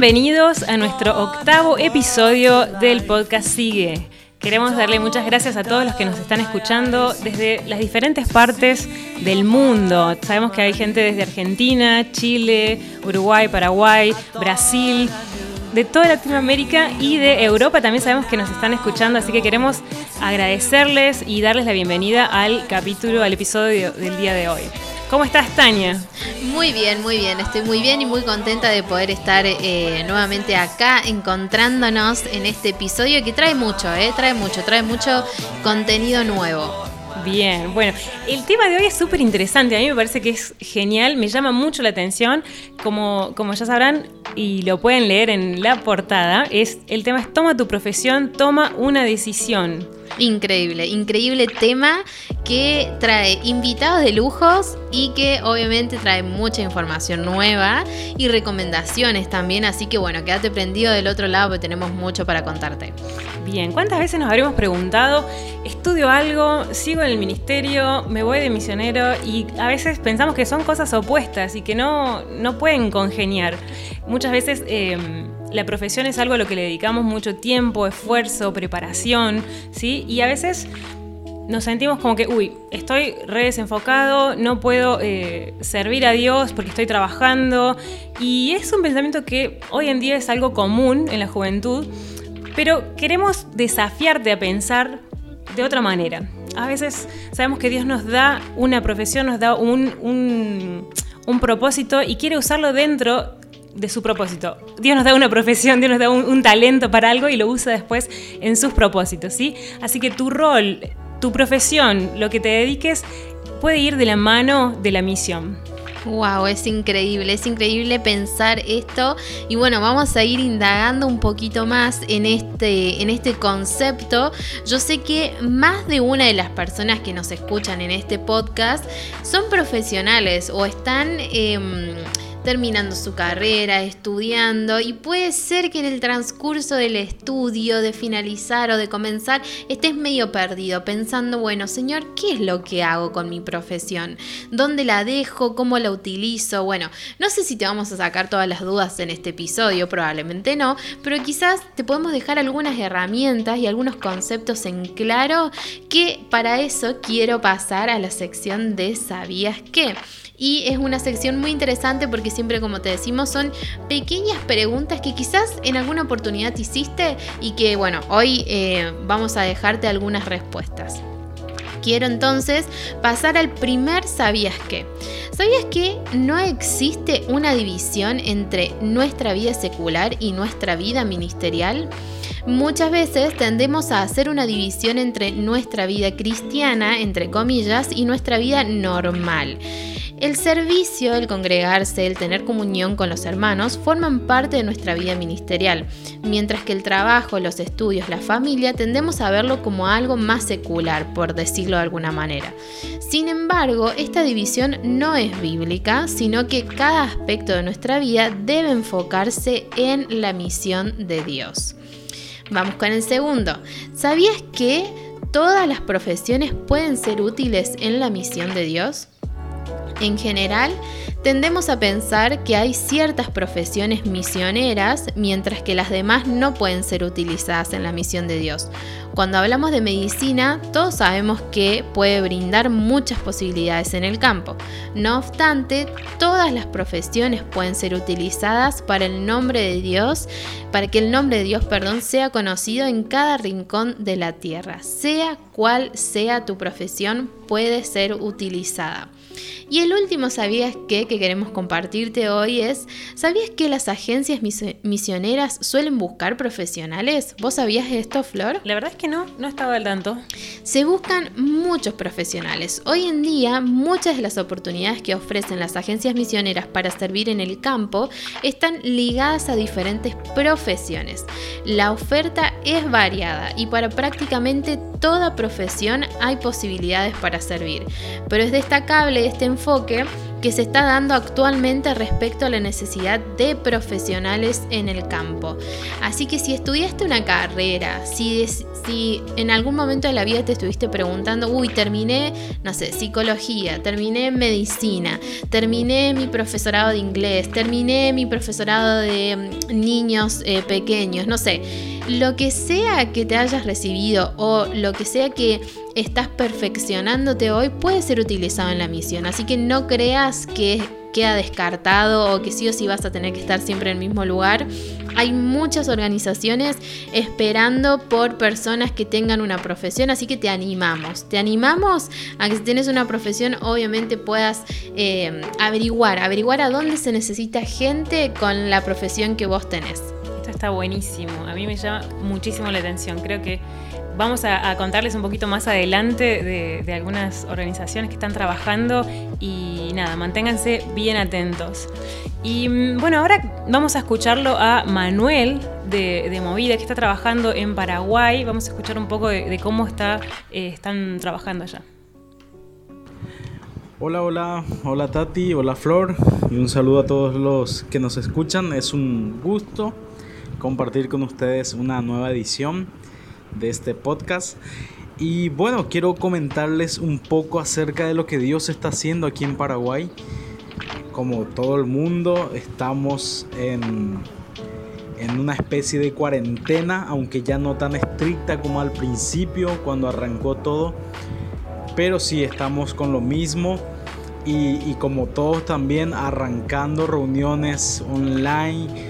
Bienvenidos a nuestro octavo episodio del podcast Sigue. Queremos darle muchas gracias a todos los que nos están escuchando desde las diferentes partes del mundo. Sabemos que hay gente desde Argentina, Chile, Uruguay, Paraguay, Brasil, de toda Latinoamérica y de Europa también sabemos que nos están escuchando, así que queremos agradecerles y darles la bienvenida al capítulo, al episodio del día de hoy. ¿Cómo estás, Tania? Muy bien, muy bien. Estoy muy bien y muy contenta de poder estar eh, nuevamente acá encontrándonos en este episodio que trae mucho, eh, trae mucho, trae mucho contenido nuevo. Bien, bueno, el tema de hoy es súper interesante, a mí me parece que es genial, me llama mucho la atención, como, como ya sabrán y lo pueden leer en la portada, es el tema es toma tu profesión, toma una decisión. Increíble, increíble tema que trae invitados de lujos y que obviamente trae mucha información nueva y recomendaciones también, así que bueno, quédate prendido del otro lado porque tenemos mucho para contarte. Bien, ¿cuántas veces nos habremos preguntado, estudio algo, sigo en el ministerio, me voy de misionero y a veces pensamos que son cosas opuestas y que no, no pueden congeniar? Muchas veces... Em, la profesión es algo a lo que le dedicamos mucho tiempo, esfuerzo, preparación, ¿sí? Y a veces nos sentimos como que, uy, estoy re desenfocado, no puedo eh, servir a Dios porque estoy trabajando. Y es un pensamiento que hoy en día es algo común en la juventud, pero queremos desafiarte a pensar de otra manera. A veces sabemos que Dios nos da una profesión, nos da un, un, un propósito y quiere usarlo dentro de su propósito. Dios nos da una profesión, Dios nos da un, talento para algo y lo usa después en sus propósitos, ¿sí? Así que tu rol, tu profesión, lo que te dediques, puede ir de la mano de la misión. Wow, es increíble, es increíble pensar esto y bueno, vamos a ir indagando un poquito más en este, en este concepto. Yo sé que más de una de las personas que nos escuchan en este podcast son profesionales o están... Em, terminando su carrera, estudiando y puede ser que en el transcurso del estudio, de finalizar o de comenzar, estés medio perdido pensando, bueno, señor, ¿qué es lo que hago con mi profesión? ¿Dónde la dejo? ¿Cómo la utilizo? Bueno, no sé si te vamos a sacar todas las dudas en este episodio, probablemente no, pero quizás te podemos dejar algunas herramientas y algunos conceptos en claro que para eso quiero pasar a la sección de ¿sabías qué? Y es una sección muy interesante porque siempre como te decimos son pequeñas preguntas que quizás en alguna oportunidad te hiciste y que bueno, hoy eh, vamos a dejarte algunas respuestas. Quiero entonces pasar al primer ¿sabías qué? ¿Sabías que no existe una división entre nuestra vida secular y nuestra vida ministerial? Muchas veces tendemos a hacer una división entre nuestra vida cristiana, entre comillas, y nuestra vida normal. El servicio, el congregarse, el tener comunión con los hermanos forman parte de nuestra vida ministerial, mientras que el trabajo, los estudios, la familia tendemos a verlo como algo más secular, por decirlo de alguna manera. Sin embargo, esta división no es bíblica, sino que cada aspecto de nuestra vida debe enfocarse en la misión de Dios. Vamos con el segundo. ¿Sabías que todas las profesiones pueden ser útiles en la misión de Dios? En general, tendemos a pensar que hay ciertas profesiones misioneras, mientras que las demás no pueden ser utilizadas en la misión de Dios. Cuando hablamos de medicina, todos sabemos que puede brindar muchas posibilidades en el campo. No obstante, todas las profesiones pueden ser utilizadas para el nombre de Dios, para que el nombre de Dios, perdón, sea conocido en cada rincón de la tierra. Sea cual sea tu profesión, puede ser utilizada. Y el último sabías que que queremos compartirte hoy es, ¿sabías que las agencias misioneras suelen buscar profesionales? ¿Vos sabías esto, Flor? La verdad es que no, no estaba al tanto. Se buscan muchos profesionales. Hoy en día, muchas de las oportunidades que ofrecen las agencias misioneras para servir en el campo están ligadas a diferentes profesiones. La oferta es variada y para prácticamente toda profesión hay posibilidades para servir, pero es destacable este enfoque que se está dando actualmente respecto a la necesidad de profesionales en el campo. Así que si estudiaste una carrera, si, en algún momento de la vida te estuviste preguntando, uy, terminé, no sé, psicología, terminé medicina, terminé mi profesorado de inglés, terminé mi profesorado de mm, niños eh, pequeños, no sé, lo que sea que te hayas recibido o lo que sea que estás perfeccionándote hoy puede ser utilizado en la misión. Así que no creas que queda descartado o que sí o sí vas a tener que estar siempre en el mismo lugar. Hay muchas organizaciones esperando por personas que tengan una profesión, así que te animamos. Te animamos a que si tienes una profesión, obviamente puedas eh, averiguar, averiguar a dónde se necesita gente con la profesión que vos tenés. Esto está buenísimo. A mí me llama muchísimo la atención. Creo que vamos a, contarles un poquito más adelante de, algunas organizaciones que están trabajando y nada, manténganse bien atentos. Y mm, bueno, ahora vamos a escucharlo a Manuel de, Movida, que está trabajando en Paraguay. Vamos a escuchar un poco de, cómo está, eh, están trabajando allá. Hola, hola, hola Tati, hola Flor y un saludo a todos los que nos escuchan. Es un gusto compartir con ustedes una nueva edición de este podcast. Y bueno, quiero comentarles un poco acerca de lo que Dios está haciendo aquí en Paraguay. Como todo el mundo, estamos en, en una especie de cuarentena, aunque ya no tan estricta como al principio, cuando arrancó todo. Pero sí estamos con lo mismo. Y, y como todos también arrancando reuniones online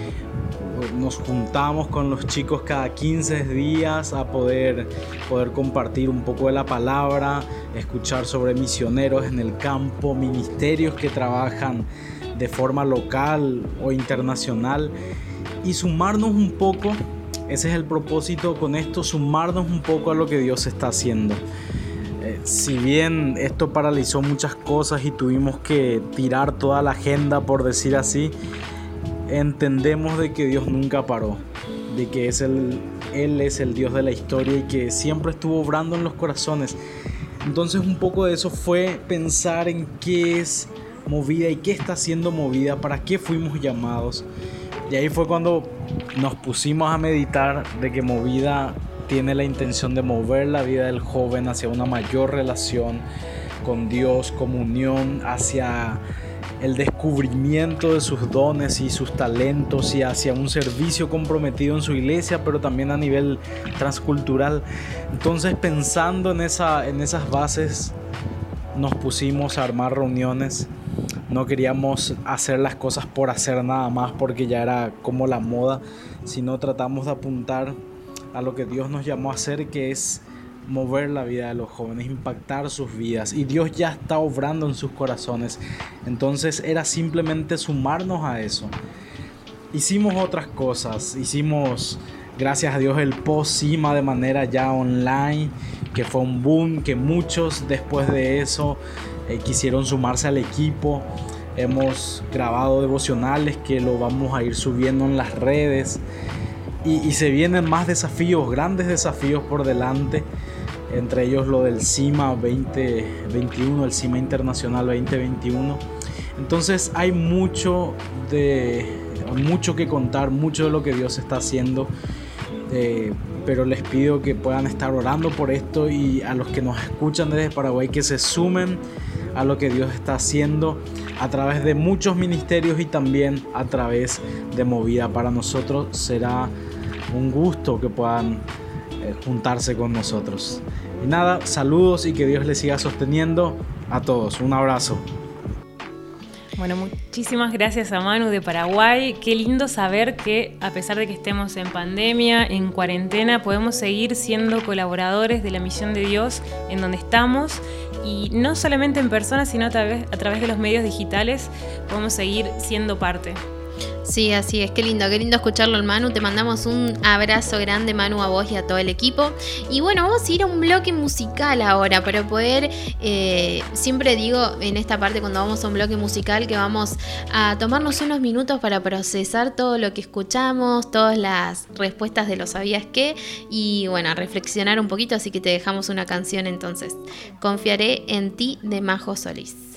nos juntamos con los chicos cada 15 días a poder, poder compartir un poco de la palabra, escuchar sobre misioneros en el campo, ministerios que trabajan de forma local o internacional y sumarnos un poco, ese es el propósito con esto, sumarnos un poco a lo que Dios está haciendo. Eh, si bien esto paralizó muchas cosas y tuvimos que tirar toda la agenda, por decir así, entendemos de que Dios nunca paró, de que es el, Él es el Dios de la historia y que siempre estuvo obrando en los corazones. Entonces un poco de eso fue pensar en qué es movida y qué está siendo movida, para qué fuimos llamados. Y ahí fue cuando nos pusimos a meditar de que movida tiene la intención de mover la vida del joven hacia una mayor relación con Dios, comunión, hacia el descubrimiento de sus dones y sus talentos y hacia un servicio comprometido en su iglesia, pero también a nivel transcultural. Entonces pensando en, esa, en esas bases nos pusimos a armar reuniones. No queríamos hacer las cosas por hacer nada más porque ya era como la moda, sino tratamos de apuntar a lo que Dios nos llamó a hacer, que es mover la vida de los jóvenes, impactar sus vidas. Y Dios ya está obrando en sus corazones. Entonces era simplemente sumarnos a eso. Hicimos otras cosas. Hicimos, gracias a Dios, el post-cima de manera ya online, que fue un boom, que muchos después de eso eh, quisieron sumarse al equipo. Hemos grabado devocionales que lo vamos a ir subiendo en las redes. Y, y se vienen más desafíos, grandes desafíos por delante entre ellos lo del CIMA 2021, el CIMA Internacional 2021. Entonces hay mucho de mucho que contar, mucho de lo que Dios está haciendo. Eh, pero les pido que puedan estar orando por esto y a los que nos escuchan desde Paraguay que se sumen a lo que Dios está haciendo a través de muchos ministerios y también a través de movida. Para nosotros será un gusto que puedan juntarse con nosotros. Y nada, saludos y que Dios les siga sosteniendo a todos. Un abrazo. Bueno, muchísimas gracias a Manu de Paraguay. Qué lindo saber que a pesar de que estemos en pandemia, en cuarentena, podemos seguir siendo colaboradores de la misión de Dios en donde estamos. Y no solamente en persona, sino a través, a través de los medios digitales, podemos seguir siendo parte. Sí, así es, qué lindo, qué lindo escucharlo, Manu. Te mandamos un abrazo grande, Manu, a vos y a todo el equipo. Y bueno, vamos a ir a un bloque musical ahora para poder, eh, siempre digo en esta parte cuando vamos a un bloque musical que vamos a tomarnos unos minutos para procesar todo lo que escuchamos, todas las respuestas de lo sabías que y bueno, reflexionar un poquito, así que te dejamos una canción entonces. Confiaré en ti de Majo Solís.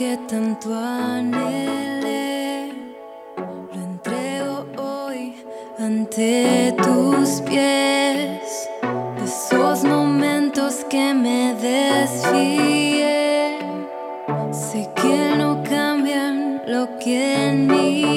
Tanto anhelé, lo entrego hoy ante tus pies. Esos momentos que me desfié, sé que no cambian lo que en mí.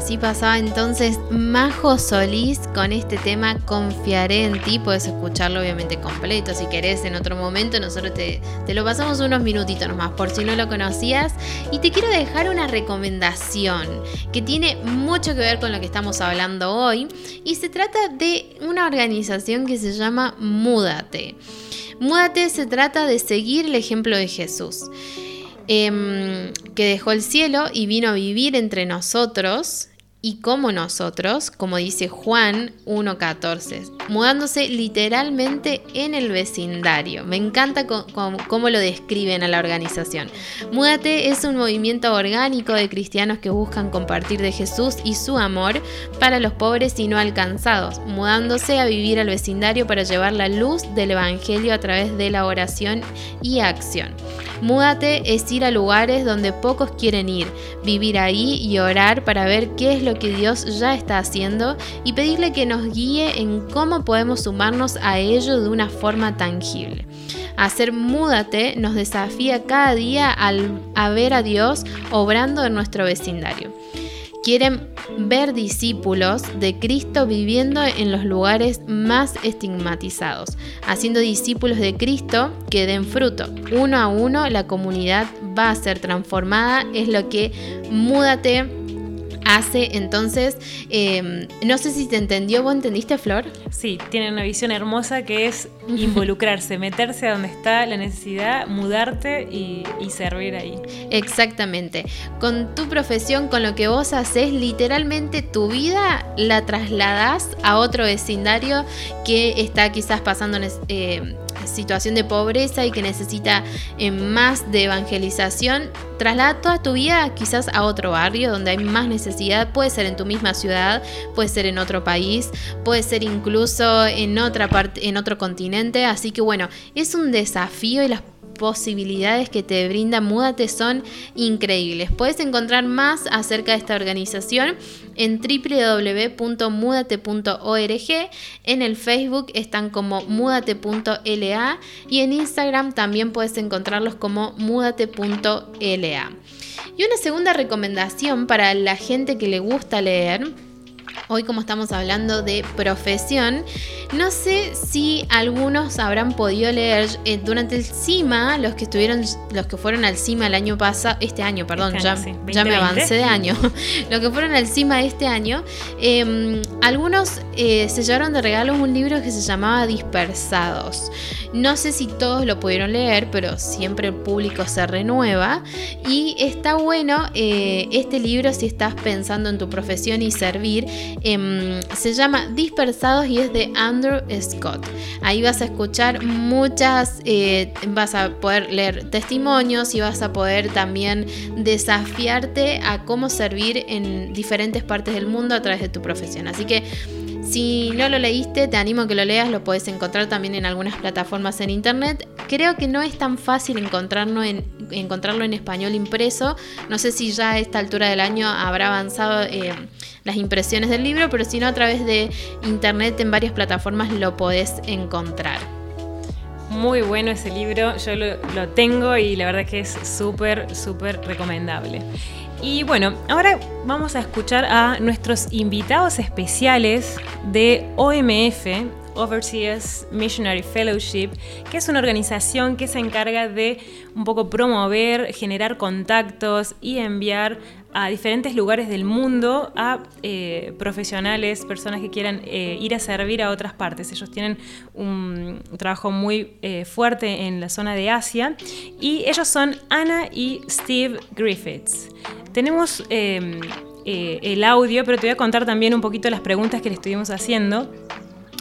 Así pasaba entonces Majo Solís con este tema Confiaré en ti. Puedes escucharlo obviamente completo si querés en otro momento. Nosotros te, te lo pasamos unos minutitos nomás por si no lo conocías. Y te quiero dejar una recomendación que tiene mucho que ver con lo que estamos hablando hoy. Y se trata de una organización que se llama Múdate. Múdate se trata de seguir el ejemplo de Jesús em, que dejó el cielo y vino a vivir entre nosotros y como nosotros, como dice Juan 1.14, mudándose literalmente en el vecindario. Me encanta cómo lo describen a la organización. Múdate es un movimiento orgánico de cristianos que buscan compartir de Jesús y su amor para los pobres y no alcanzados, mudándose a vivir al vecindario para llevar la luz del Evangelio a través de la oración y acción. Múdate es ir a lugares donde pocos quieren ir, vivir ahí y orar para ver qué es lo que Dios ya está haciendo y pedirle que nos guíe en cómo podemos sumarnos a ello de una forma tangible. Hacer múdate nos desafía cada día al, ver a Dios obrando en nuestro vecindario. Quieren ver discípulos de Cristo viviendo en los lugares más estigmatizados, haciendo discípulos de Cristo que den fruto. Uno a uno la comunidad va a ser transformada, es lo que Múdate hace. Entonces, eh, no sé si te entendió, ¿vos entendiste, Flor? Sí, tienen una visión hermosa que es involucrarse, meterse a donde está la necesidad, mudarte y, y servir ahí. Exactamente. Con tu profesión, con lo que vos haces, literalmente tu vida la trasladás a otro vecindario que está quizás pasando eh, situación de pobreza y que necesita eh, más de evangelización. Traslada toda tu vida quizás a otro barrio donde hay más necesidad. Puede ser en tu misma ciudad, puede ser en otro país, puede ser incluso en otra parte, en otro continente. Así que bueno, es un desafío y las posibilidades que te brinda Múdate son increíbles. Puedes encontrar más acerca de esta organización en www.mudate.org. En el Facebook están como mudate.la y en Instagram también puedes encontrarlos como mudate.la. Y una segunda recomendación para la gente que le gusta leer. Hoy como estamos hablando de profesión, no sé si algunos habrán podido leer eh, durante el CIMA, los que estuvieron, los que fueron al CIMA el año pasado, este año, perdón, Este ya, me 2020. avancé de año, los que fueron al CIMA este año, eh, algunos eh, se llevaron de regalo un libro que se llamaba Dispersados. No sé si todos lo pudieron leer, pero siempre el público se renueva y está bueno eh, este libro si estás pensando en tu profesión y servir. em, se llama Dispersados y es de Andrew Scott. Ahí vas a escuchar muchas, eh, vas a poder leer testimonios y vas a poder también desafiarte a cómo servir en diferentes partes del mundo a través de tu profesión. Así que si no lo leíste, te animo a que lo leas, lo puedes encontrar también en algunas plataformas en internet. Creo que no es tan fácil encontrarlo en, español impreso. No sé si ya a esta altura del año habrá avanzado eh, las impresiones del libro, pero si no a través de internet en varias plataformas lo podés encontrar. Muy bueno ese libro, yo lo, lo tengo y la verdad que es súper, súper recomendable. Y bueno, ahora vamos a escuchar a nuestros invitados especiales de OMF, Overseas Missionary Fellowship, que es una organización que se encarga de un poco promover, generar contactos y enviar a diferentes lugares del mundo a eh, profesionales, personas que quieran eh, ir a servir a otras partes. Ellos tienen un trabajo muy eh, fuerte en la zona de Asia y ellos son Anna y Steve Griffiths. Tenemos eh, eh, el audio, pero te voy a contar también un poquito las preguntas que le estuvimos haciendo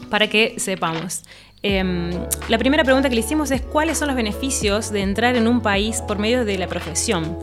para que sepamos. Em, la primera pregunta que le hicimos es cuáles son los beneficios de entrar en un país por medio de la profesión.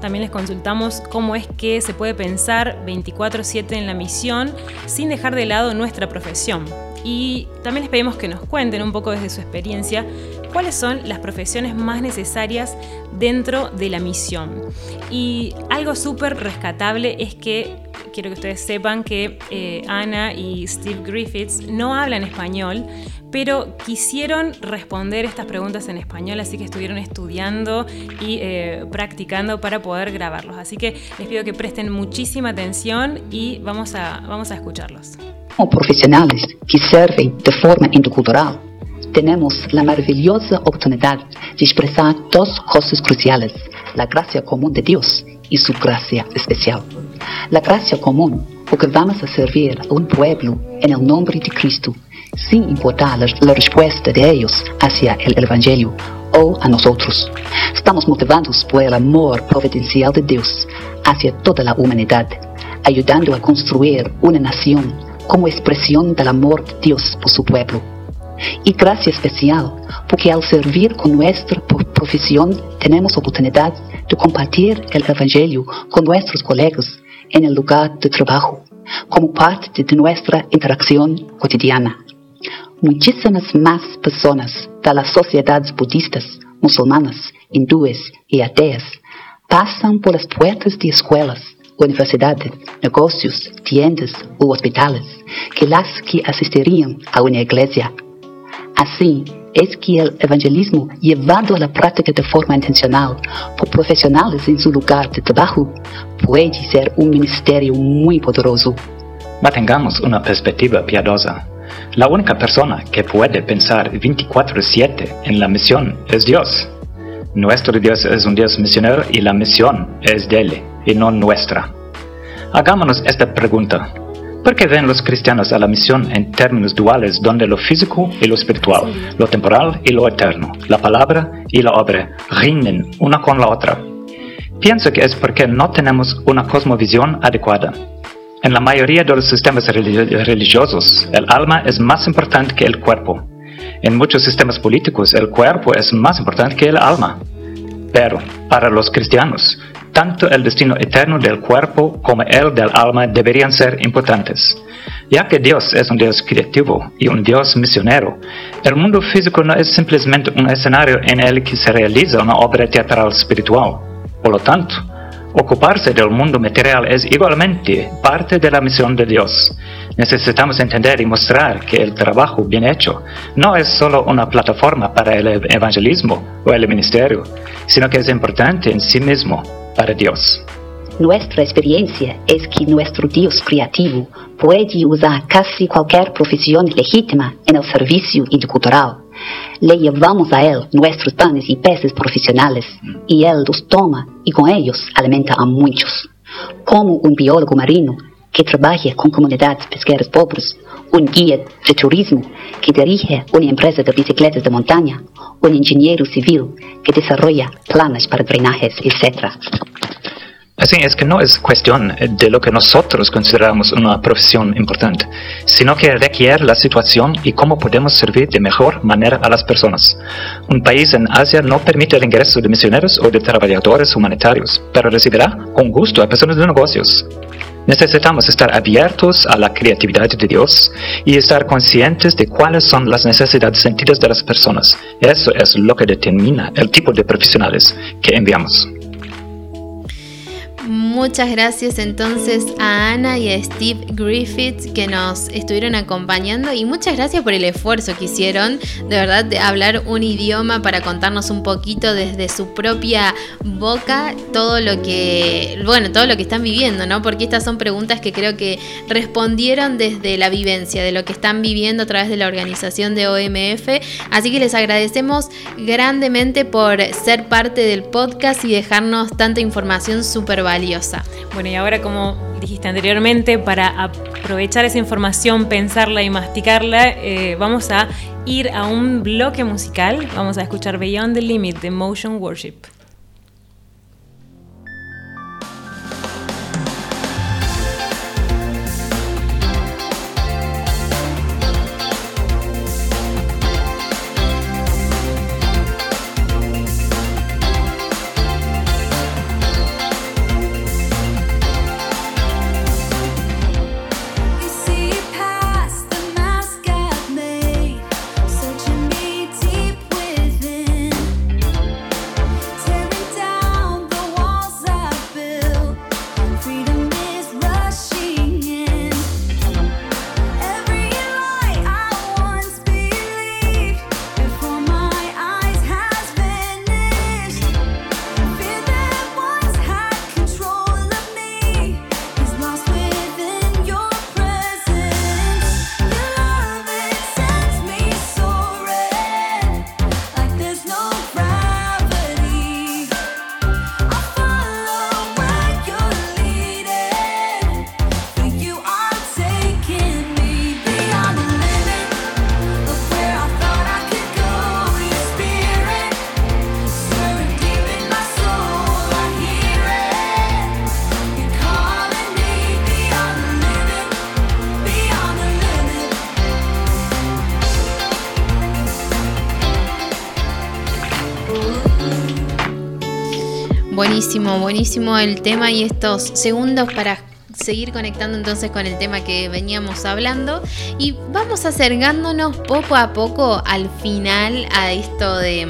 También les consultamos cómo es que se puede pensar 24/7 en la misión sin dejar de lado nuestra profesión. Y también les pedimos que nos cuenten un poco desde su experiencia cuáles son las profesiones más necesarias dentro de la misión. Y algo súper rescatable es que quiero que ustedes sepan que eh, Ana y Steve Griffiths no hablan español, pero quisieron responder estas preguntas en español, así que estuvieron estudiando y eh, practicando para poder grabarlos. Así que les pido que presten muchísima atención y vamos a, vamos a escucharlos. Como profissionais que servem de forma intercultural, temos a maravilhosa oportunidade de expressar duas coisas cruciais: a graça comum de Deus e sua graça especial. A graça comum, porque vamos a servir a um pueblo em nome de Cristo, sem importar a resposta de ellos hacia o Evangelho ou a nós outros. Estamos motivados por el amor providencial de Deus hacia toda a humanidade, ayudando a construir uma nação como expressão do amor de Deus por su pueblo. Y gracia especial, porque al servir con nuestra pro- profesión tenemos oportunidad de compartir el Evangelio con nuestros colegas en el lugar de trabajo, como parte de nuestra interacción cotidiana. Muchísimas más personas de las sociedades budistas, musulmanas, hindúes y ateas pasan por las puertas de escuelas, universidades, negocios, tiendas u hospitales que las que asistirían a una iglesia. Así es que el evangelismo llevado a la práctica de forma intencional por profesionales en su lugar de trabajo puede ser un ministerio muy poderoso. Mantengamos una perspectiva piadosa. La única persona que puede pensar 24/7 en la misión es Dios. Nuestro Dios es un Dios misionero y la misión es de Él y no nuestra. Hagámonos esta pregunta. ¿Por qué ven los cristianos a la misión en términos duales donde lo físico y lo espiritual, lo temporal y lo eterno, la palabra y la obra rinden una con la otra? Pienso que es porque no tenemos una cosmovisión adecuada. En la mayoría de los sistemas religi- religiosos, el alma es más importante que el cuerpo. En muchos sistemas políticos, el cuerpo es más importante que el alma. Pero, para los cristianos, tanto el destino eterno del cuerpo como el del alma deberían ser importantes. Ya que Dios es un Dios creativo y un Dios misionero, el mundo físico no es simplemente un escenario en el que se realiza una obra teatral espiritual. Por lo tanto, ocuparse del mundo material es igualmente parte de la misión de Dios. Necesitamos entender y mostrar que el trabajo bien hecho no es solo una plataforma para el evangelismo o el ministerio, sino que es importante en sí mismo para Dios. Nuestra experiencia es que nuestro Dios creativo puede usar casi cualquier profesión legítima en el servicio intercultural. Le llevamos a Él nuestros panes y peces profesionales y Él los toma y con ellos alimenta a muchos. Como un biólogo marino que trabaja con comunidades pesqueras pobres, un guía de turismo que dirige una empresa de bicicletas de montaña, un ingeniero civil que desarrolla planes para drenajes, etc. Así es que no es cuestión de lo que nosotros consideramos una profesión importante, sino que requiere la situación y cómo podemos servir de mejor manera a las personas. Un país en Asia no permite el ingreso de misioneros o de trabajadores humanitarios, pero recibirá con gusto a personas de negocios. Necesitamos estar abiertos a la creatividad de Dios y estar conscientes de cuáles son las necesidades sentidas de las personas. Eso es lo que determina el tipo de profesionales que enviamos. Muchas gracias entonces a Ana y a Steve Griffith que nos estuvieron acompañando y muchas gracias por el esfuerzo que hicieron de verdad de hablar un idioma para contarnos un poquito desde su propia boca todo lo que bueno, todo lo que están viviendo, ¿no? Porque estas son preguntas que creo que respondieron desde la vivencia de lo que están viviendo a través de la organización de OMF, así que les agradecemos grandemente por ser parte del podcast y dejarnos tanta información súper valiosa. Bueno, y ahora como dijiste anteriormente, para aprovechar esa información, pensarla y masticarla, eh, vamos a ir a un bloque musical. Vamos a escuchar Beyond the Limit de Motion Worship. Buenísimo, el tema y estos segundos para seguir conectando entonces con el tema que veníamos hablando. Y vamos acercándonos poco a poco al final a esto de,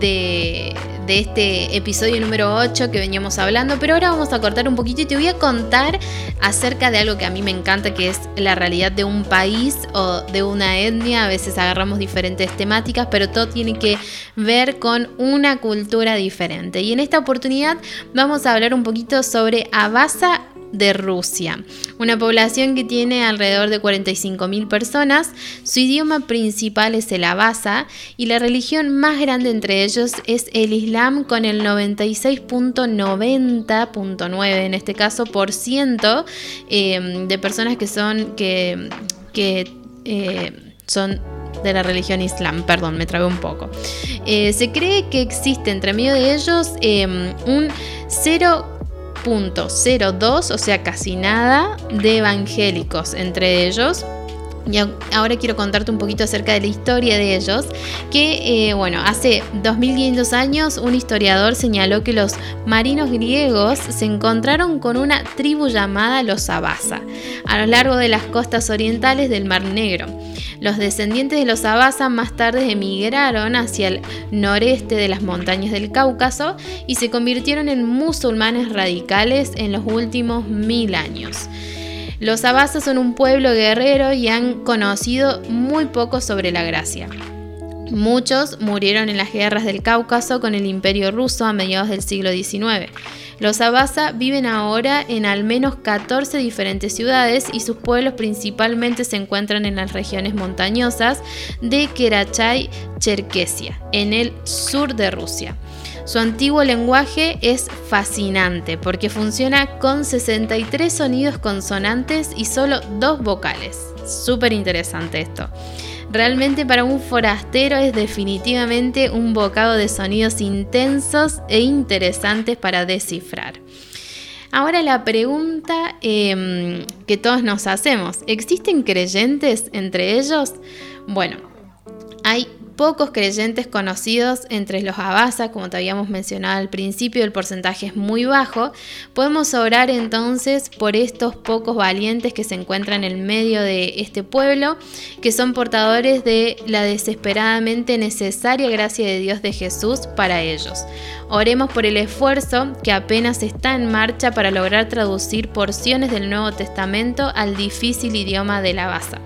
de, de este episodio número 8 que veníamos hablando, pero ahora vamos a cortar un poquito y te voy a contar acerca de algo que a mí me encanta, que es la realidad de un país o de una etnia. A veces agarramos diferentes temáticas, pero todo tiene que ver con una cultura diferente. Y en esta oportunidad vamos a hablar un poquito sobre Abasa de Rusia, una población que tiene alrededor de 45.000 personas, su idioma principal es el abasa y la religión más grande entre ellos es el Islam con el 96.90.9 en este caso por ciento eh, de personas que son que, que eh, son de la religión islam, perdón, me trabé un poco. Eh, se cree que existe entre medio de ellos un 0 3.02, o sea, casi nada, de evangélicos entre ellos. Y ahora quiero contarte un poquito acerca de la historia de ellos, que eh, bueno, hace 2500 años un historiador señaló que los marinos griegos se encontraron con una tribu llamada los Abasa, a lo largo de las costas orientales del Mar Negro. Los descendientes de los Abasa más tarde emigraron hacia el noreste de las montañas del Cáucaso y se convirtieron en musulmanes radicales en los últimos mil años. Los Abasas son un pueblo guerrero y han conocido muy poco sobre la gracia. Muchos murieron en las guerras del Cáucaso con el imperio ruso a mediados del siglo XIX. Los Abasa viven ahora en al menos 14 diferentes ciudades y sus pueblos principalmente se encuentran en las regiones montañosas de Kerachay, Cherkesia, en el sur de Rusia. Su antiguo lenguaje es fascinante porque funciona con 63 sonidos consonantes y solo dos vocales. Súper interesante esto. Realmente para un forastero es definitivamente un bocado de sonidos intensos e interesantes para descifrar. Ahora la pregunta eh, que todos nos hacemos, ¿existen creyentes entre ellos? Bueno, hay pocos creyentes conocidos entre los Abasa, como te habíamos mencionado al principio, el porcentaje es muy bajo, podemos orar entonces por estos pocos valientes que se encuentran en medio de este pueblo, que son portadores de la desesperadamente necesaria gracia de Dios de Jesús para ellos. Oremos por el esfuerzo que apenas está en marcha para lograr traducir porciones del Nuevo Testamento al difícil idioma de la Basa.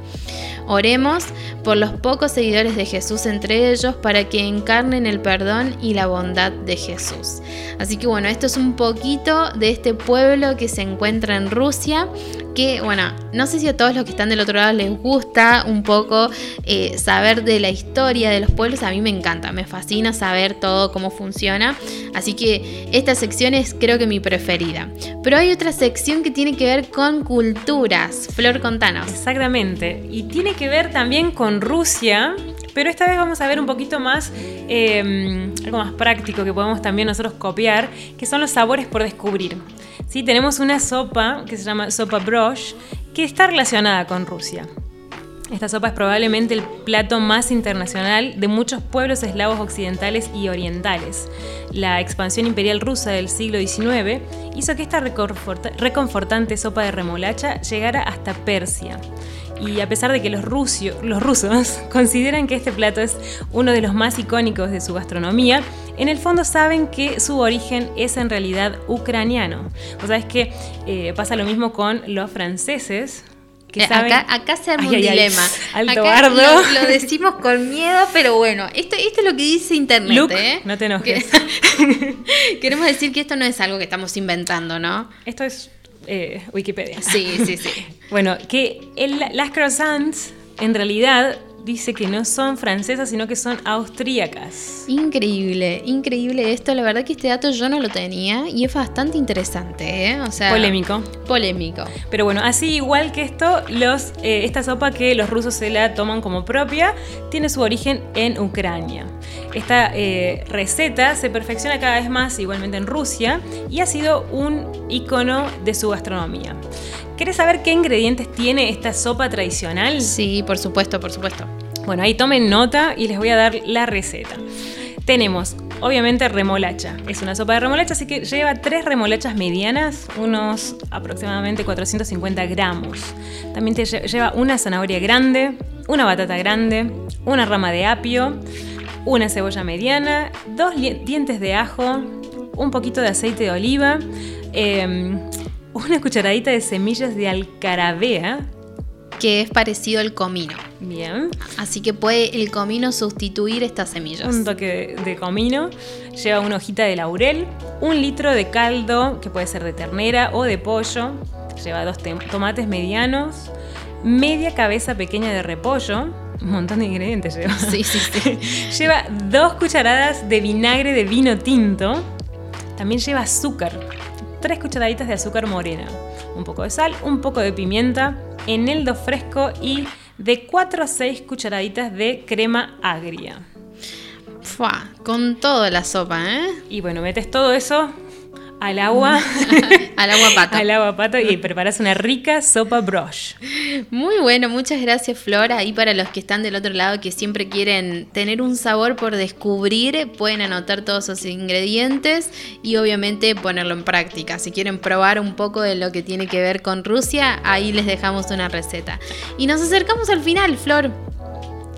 Oremos por los pocos seguidores de Jesús entre ellos para que encarnen el perdón y la bondad de Jesús. Así que bueno, esto es un poquito de este pueblo que se encuentra en Rusia, que bueno, no sé si a todos los que están del otro lado les gusta un poco eh, saber de la historia de los pueblos, a mí me encanta, me fascina saber todo cómo funciona, así que esta sección es creo que mi preferida. Pero hay otra sección que tiene que ver con culturas. Flor, contanos. Exactamente. Y tiene que ver también con Rusia, pero esta vez vamos a ver un poquito más, eh, algo más práctico que podemos también nosotros copiar, que son los sabores por descubrir. ¿Sí? Tenemos una sopa que se llama sopa brosh, que está relacionada con Rusia. Esta sopa es probablemente el plato más internacional de muchos pueblos eslavos occidentales y orientales. La expansión imperial rusa del siglo XIX hizo que esta reconforta- reconfortante sopa de remolacha llegara hasta Persia. Y a pesar de que los rusos consideran que este plato es uno de los más icónicos de su gastronomía, en el fondo saben que su origen es en realidad ucraniano. O sea, es que eh, pasa lo mismo con los franceses. Que Eh, saben- acá, acá se arma Ay, un ay, ay. dilema. Alto acá bardo. Lo, lo decimos con miedo, pero bueno, esto, esto es lo que dice internet. Luke, ¿eh? no te enojes. Que- Queremos decir que esto no es algo que estamos inventando, ¿no? Esto es eh, Wikipedia. Sí, sí, sí. Bueno, que el- las croissants en realidad dice que no son francesas, sino que son austríacas. Increíble, increíble esto. La verdad que este dato yo no lo tenía y es bastante interesante, ¿eh? O sea, Polémico. Polémico. Pero bueno, así igual que esto, los, eh, esta sopa que los rusos se la toman como propia, tiene su origen en Ucrania. Esta eh, receta se perfecciona cada vez más igualmente en Rusia y ha sido un icono de su gastronomía. ¿Querés saber qué ingredientes tiene esta sopa tradicional? Sí, por supuesto, por supuesto. Bueno, ahí tomen nota y les voy a dar la receta. Tenemos, obviamente, remolacha. Es una sopa de remolacha, así que lleva tres remolachas medianas, unos aproximadamente 450 gramos. También te lle- lleva una zanahoria grande, una batata grande, una rama de apio, una cebolla mediana, dos dientes de ajo, un poquito de aceite de oliva, em, una cucharadita de semillas de alcarabea. Que es parecido al comino. Bien. Así que puede el comino sustituir estas semillas. un toque de, de comino, lleva una hojita de laurel, un litro de caldo, que puede ser de ternera o de pollo, lleva dos tomates medianos, media cabeza pequeña de repollo, un montón de ingredientes lleva. Sí, sí, sí. lleva dos cucharadas de vinagre de vino tinto, también lleva azúcar, tres cucharaditas de azúcar morena, un poco de sal, un poco de pimienta, eneldo fresco y de 4 a 6 cucharaditas de crema agria. Fua, con toda la sopa, ¿eh? Y bueno, metes todo eso al agua, Al agua pata. al agua pato y preparas una rica sopa brosh. Muy bueno, muchas gracias Flora. Y para los que están del otro lado que siempre quieren tener un sabor por descubrir, pueden anotar todos esos ingredientes y obviamente ponerlo en práctica. Si quieren probar un poco de lo que tiene que ver con Rusia, ahí les dejamos una receta. Y nos acercamos al final, Flor.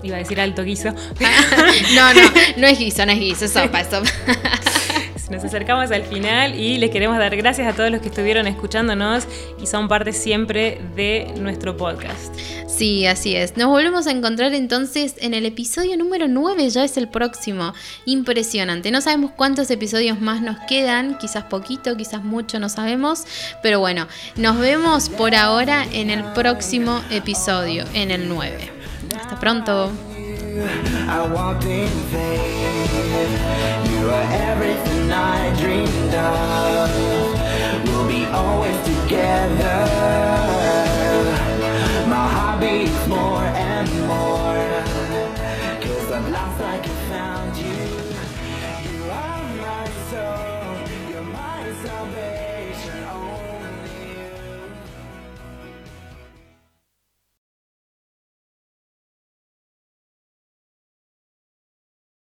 Iba a decir alto guiso. no, no, no es guiso, no es guiso, es sopa, es sopa. Nos acercamos al final y les queremos dar gracias a todos los que estuvieron escuchándonos y son parte siempre de nuestro podcast. Sí, así es. Nos volvemos a encontrar entonces en el episodio número 9, ya es el próximo. Impresionante. No sabemos cuántos episodios más nos quedan, quizás poquito, quizás mucho, no sabemos. Pero bueno, nos vemos por ahora en el próximo episodio, en el 9. Hasta pronto. I walked in vain. You are everything I dreamed of. We'll be always together.